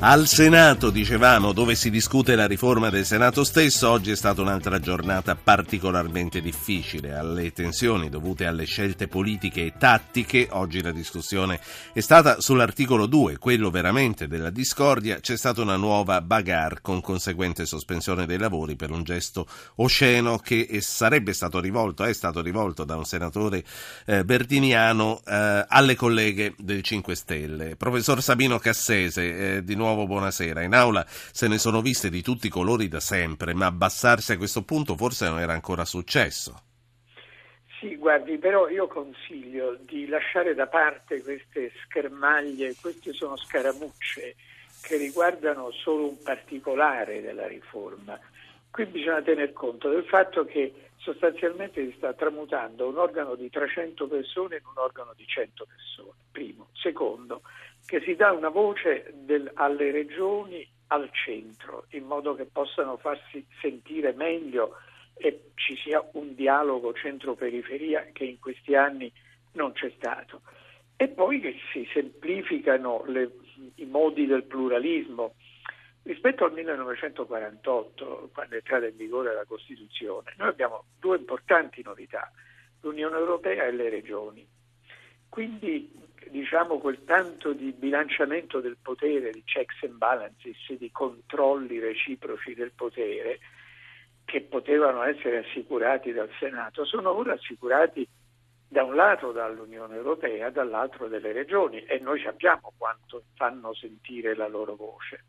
Al Senato, dicevamo, dove si discute la riforma del Senato stesso, oggi è stata un'altra giornata particolarmente difficile. Alle tensioni dovute alle scelte politiche e tattiche, oggi la discussione è stata sull'articolo 2, quello veramente della discordia, c'è stata una nuova bagarre con conseguente sospensione dei lavori per un gesto osceno che sarebbe stato rivolto, è stato rivolto da un senatore eh, bertiniano eh, alle colleghe del 5 Stelle. Professor Sabino Cassese, eh, di nuovo nuovo buonasera. In aula se ne sono viste di tutti i colori da sempre, ma abbassarsi a questo punto forse non era ancora successo. Sì, guardi, però io consiglio di lasciare da parte queste schermaglie, queste sono scaramucce che riguardano solo un particolare della riforma. Qui bisogna tener conto del fatto che sostanzialmente si sta tramutando un organo di 300 persone in un organo di 100 persone, primo. Secondo, che si dà una voce del, alle regioni al centro, in modo che possano farsi sentire meglio e ci sia un dialogo centro-periferia che in questi anni non c'è stato. E poi che si semplificano le, i modi del pluralismo. Rispetto al 1948, quando è entrata in vigore la Costituzione, noi abbiamo due importanti novità, l'Unione Europea e le regioni. Quindi diciamo quel tanto di bilanciamento del potere, di checks and balances, di controlli reciproci del potere che potevano essere assicurati dal Senato, sono ora assicurati da un lato dall'Unione Europea, dall'altro dalle regioni e noi sappiamo quanto fanno sentire la loro voce.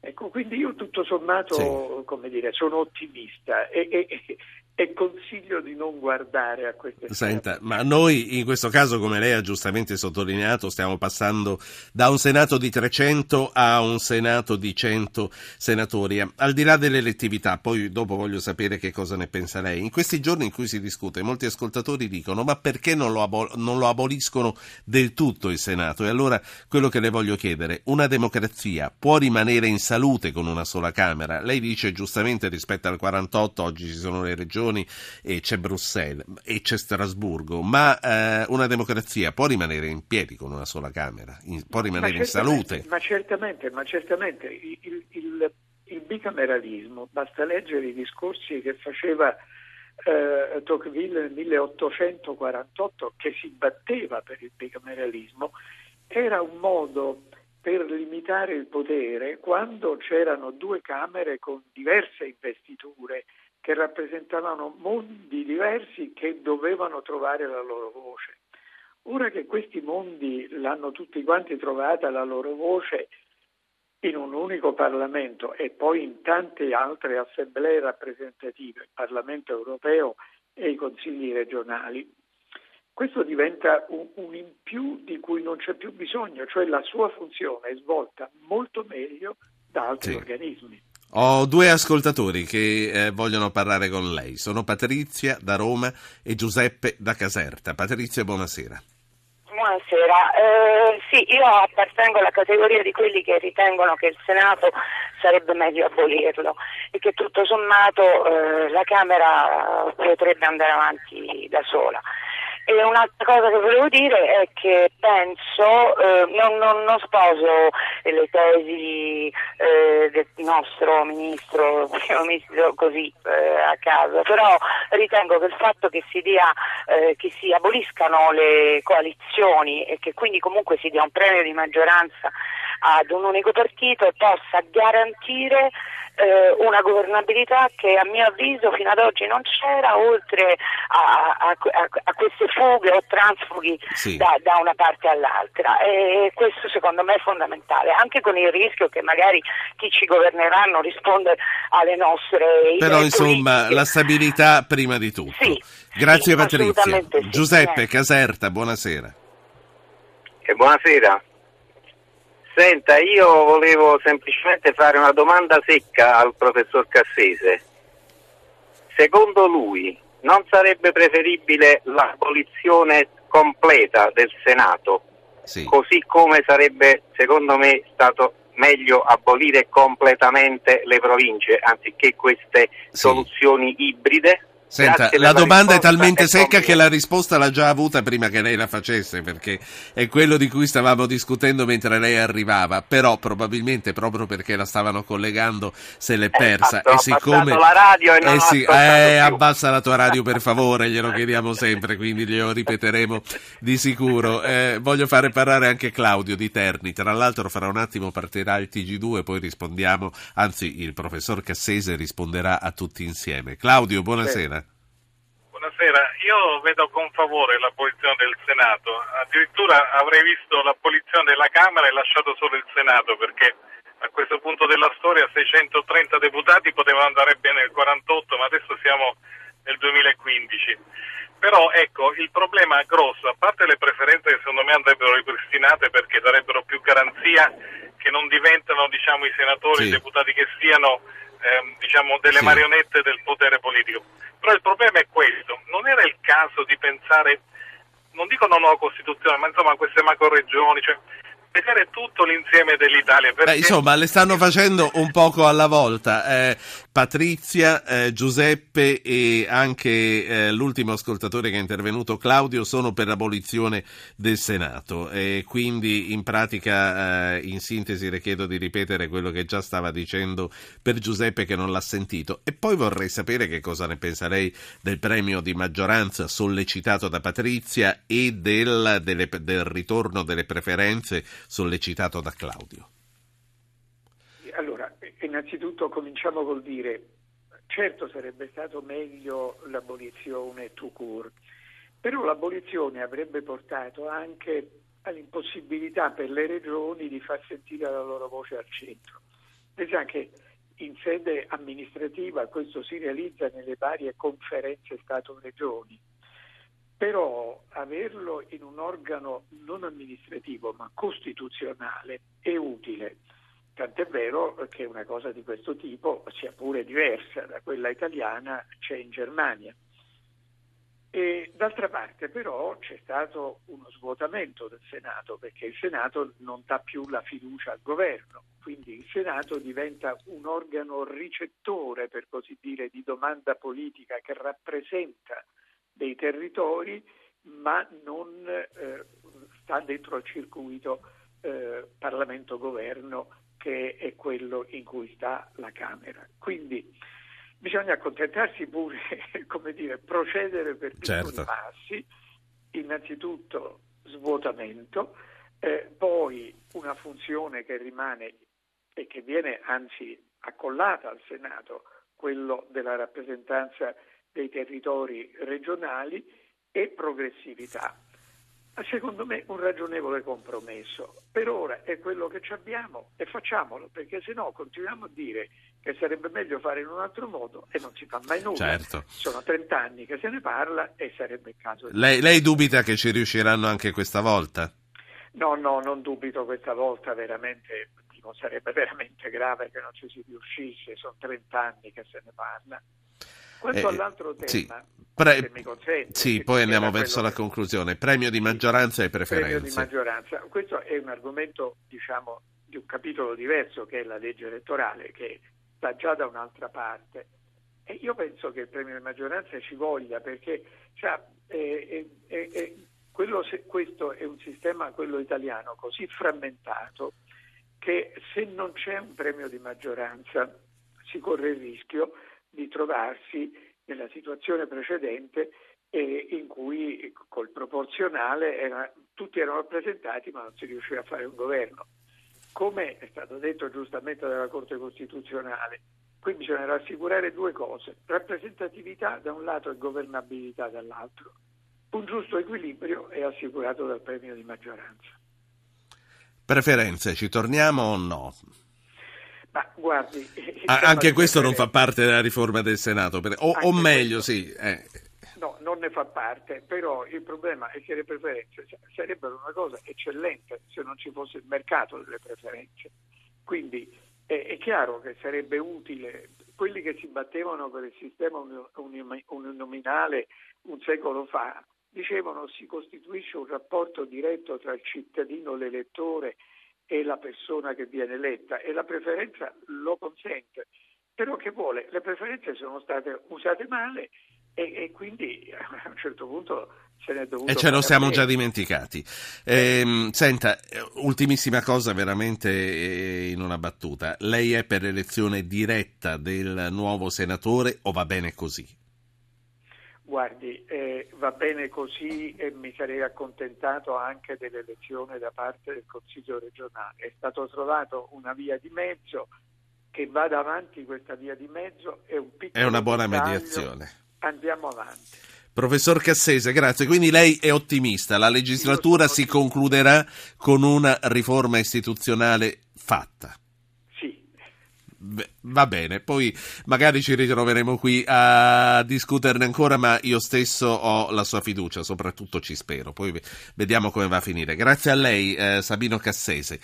Ecco, quindi io tutto sommato, sì. come dire, sono ottimista e, e, e consiglio di non guardare a queste Senta, ma noi in questo caso, come lei ha giustamente sottolineato, stiamo passando da un Senato di 300 a un Senato di 100 senatori. Al di là dell'elettività, poi dopo voglio sapere che cosa ne pensa lei. In questi giorni in cui si discute, molti ascoltatori dicono ma perché non lo, abol- non lo aboliscono del tutto il Senato? E allora quello che le voglio chiedere, una democrazia può rimanere in salute con una sola Camera? Lei dice giustamente rispetto al 48, oggi ci sono le regioni, nazioni e c'è Bruxelles e c'è Strasburgo, ma eh, una democrazia può rimanere in piedi con una sola Camera, in, può rimanere in salute? Ma certamente, ma certamente il, il, il, bicameralismo, basta leggere i discorsi che faceva eh, Tocqueville nel 1848 che si batteva per il bicameralismo, era un modo per limitare il potere quando c'erano due Camere con diverse investiture che rappresentavano mondi diversi che dovevano trovare la loro voce. Ora che questi mondi l'hanno tutti quanti trovata la loro voce in un unico Parlamento e poi in tante altre assemblee rappresentative, il Parlamento europeo e i consigli regionali, questo diventa un, un, in più di cui non c'è più bisogno, cioè la sua funzione è svolta molto meglio da altri sì. organismi. Ho due ascoltatori che eh, vogliono parlare con lei. Sono Patrizia da Roma e Giuseppe da Caserta. Patrizia, buonasera. Buonasera, eh, sì, io appartengo alla categoria di quelli che ritengono che il Senato sarebbe meglio abolirlo e che tutto sommato eh, la Camera potrebbe andare avanti da sola. E un'altra cosa che volevo dire è che penso, eh, non, non, non, sposo le tesi eh, del nostro ministro, ministro così eh, a caso, però ritengo che il fatto che si, dia, eh, che si aboliscano le coalizioni e che quindi comunque si dia un premio di maggioranza ad un unico partito possa garantire eh, una governabilità che a mio avviso fino ad oggi non c'era, oltre a, a, a, a queste fughe o transfughi sì. da, da, una parte all'altra. E questo secondo me è fondamentale, anche con il rischio che magari chi ci governerà non risponde alle nostre idee. Però insomma politiche. la stabilità prima di tutto. Sì, Grazie sì, Patrizia. Giuseppe Caserta, buonasera. E buonasera. Senta, io volevo semplicemente fare una domanda secca al professor Cassese. Secondo lui non sarebbe preferibile l'abolizione completa del Senato sì. così come sarebbe secondo me stato meglio abolire completamente le province anziché queste sì. soluzioni ibride Senta, la domanda è talmente secca che la risposta l'ha già avuta prima che lei la facesse, perché è quello di cui stavamo discutendo mentre lei arrivava, però probabilmente proprio perché la stavano collegando se l'è persa. Eh, e siccome... la radio e non eh sì, eh, abbassa la tua radio per favore, glielo chiediamo sempre, quindi glielo ripeteremo di sicuro. Eh, voglio fare parlare anche Claudio di Terni, tra l'altro fra un attimo partirà il TG2 e poi rispondiamo, anzi il professor Cassese risponderà a tutti insieme. Claudio, buonasera. Buonasera, io vedo con favore l'abolizione del Senato, addirittura avrei visto l'abolizione della Camera e lasciato solo il Senato perché a questo punto della storia 630 deputati potevano andare bene nel 48 ma adesso siamo nel 2015. Però ecco, il problema grosso, a parte le preferenze che secondo me andrebbero ripristinate perché darebbero più garanzia che non diventano diciamo, i senatori, sì. i deputati che siano ehm, diciamo, delle sì. marionette del potere politico. Però il problema è questo, non era il caso di pensare, non dico una nuova Costituzione, ma insomma queste macro regioni, cioè vedere tutto l'insieme dell'Italia. Beh, insomma, le stanno facendo un poco alla volta. Eh, Patrizia, eh, Giuseppe e anche eh, l'ultimo ascoltatore che è intervenuto, Claudio, sono per l'abolizione del Senato. E quindi, in pratica, eh, in sintesi, le chiedo di ripetere quello che già stava dicendo per Giuseppe che non l'ha sentito. E poi vorrei sapere che cosa ne pensa lei del premio di maggioranza sollecitato da Patrizia e del, delle, del ritorno delle preferenze sollecitato da Claudio? Allora, innanzitutto cominciamo col dire, certo sarebbe stato meglio l'abolizione tout court, però l'abolizione avrebbe portato anche all'impossibilità per le regioni di far sentire la loro voce al centro. Pensa che in sede amministrativa questo si realizza nelle varie conferenze Stato-Regioni però averlo in un organo non amministrativo ma costituzionale è utile. Tant'è vero che una cosa di questo tipo, sia pure diversa da quella italiana, c'è in Germania. E d'altra parte però c'è stato uno svuotamento del Senato perché il Senato non dà più la fiducia al governo, quindi il Senato diventa un organo ricettore, per così dire, di domanda politica che rappresenta dei territori, ma non eh, sta dentro al circuito eh, Parlamento-Governo che è quello in cui sta la Camera. Quindi bisogna accontentarsi pure, come dire, procedere per piccoli certo. passi, innanzitutto svuotamento, eh, poi una funzione che rimane e che viene anzi accollata al Senato, quello della rappresentanza dei territori regionali e progressività. Secondo me un ragionevole compromesso. Per ora è quello che abbiamo e facciamolo, perché se no continuiamo a dire che sarebbe meglio fare in un altro modo e non si fa mai nulla. Certo. Sono 30 anni che se ne parla e sarebbe il caso di... Lei, lei dubita che ci riusciranno anche questa volta? No, no, non dubito questa volta, veramente, sarebbe veramente grave che non ci si riuscisse, sono 30 anni che se ne parla. Quanto eh, all'altro tema, sì. Pre- se mi consente, sì, poi andiamo verso la conclusione. Premio di maggioranza e preferenze. Premio di maggioranza. Questo è un argomento, diciamo, di un capitolo diverso che è la legge elettorale, che sta già da un'altra parte. E io penso che il premio di maggioranza ci voglia perché cioè, è, è, è, quello, questo è un sistema, quello italiano, così frammentato che se non c'è un premio di maggioranza si corre il rischio di trovarsi nella situazione precedente eh, in cui col proporzionale era, tutti erano rappresentati ma non si riusciva a fare un governo. Come è stato detto giustamente dalla Corte Costituzionale, qui bisogna rassicurare due cose, rappresentatività da un lato e governabilità dall'altro. Un giusto equilibrio è assicurato dal premio di maggioranza. Preferenze, ci torniamo o no? Ma guardi, ah, anche questo non fa parte della riforma del Senato, per... o, o, meglio, questo... sì. Eh. No, non ne fa parte, però il problema è che le preferenze sarebbero una cosa eccellente se non ci fosse il mercato delle preferenze. Quindi è, è chiaro che sarebbe utile quelli che si battevano per il sistema uninominale un secolo fa dicevano si costituisce un rapporto diretto tra il cittadino, l'elettore e la persona che viene eletta e la preferenza lo consente. Però che vuole? Le preferenze sono state usate male e, e, quindi a un certo punto se ne è dovuto. E ce lo siamo già dimenticati. Eh, senta, ultimissima cosa, veramente eh, in una battuta. Lei è per l'elezione diretta del nuovo senatore o va bene così? Guardi, eh, va bene così e mi sarei accontentato anche dell'elezione da parte del Consiglio regionale. È stato trovato una via di mezzo che vada avanti questa via di mezzo è un piccolo È una buona dettaglio. mediazione andiamo avanti. Professor Cassese, grazie. Quindi lei è ottimista, la legislatura si concluderà con una riforma istituzionale fatta. Va bene, poi magari ci ritroveremo qui a discuterne ancora, ma io stesso ho la sua fiducia, soprattutto ci spero. Poi vediamo come va a finire. Grazie a lei, eh, Sabino Cassese.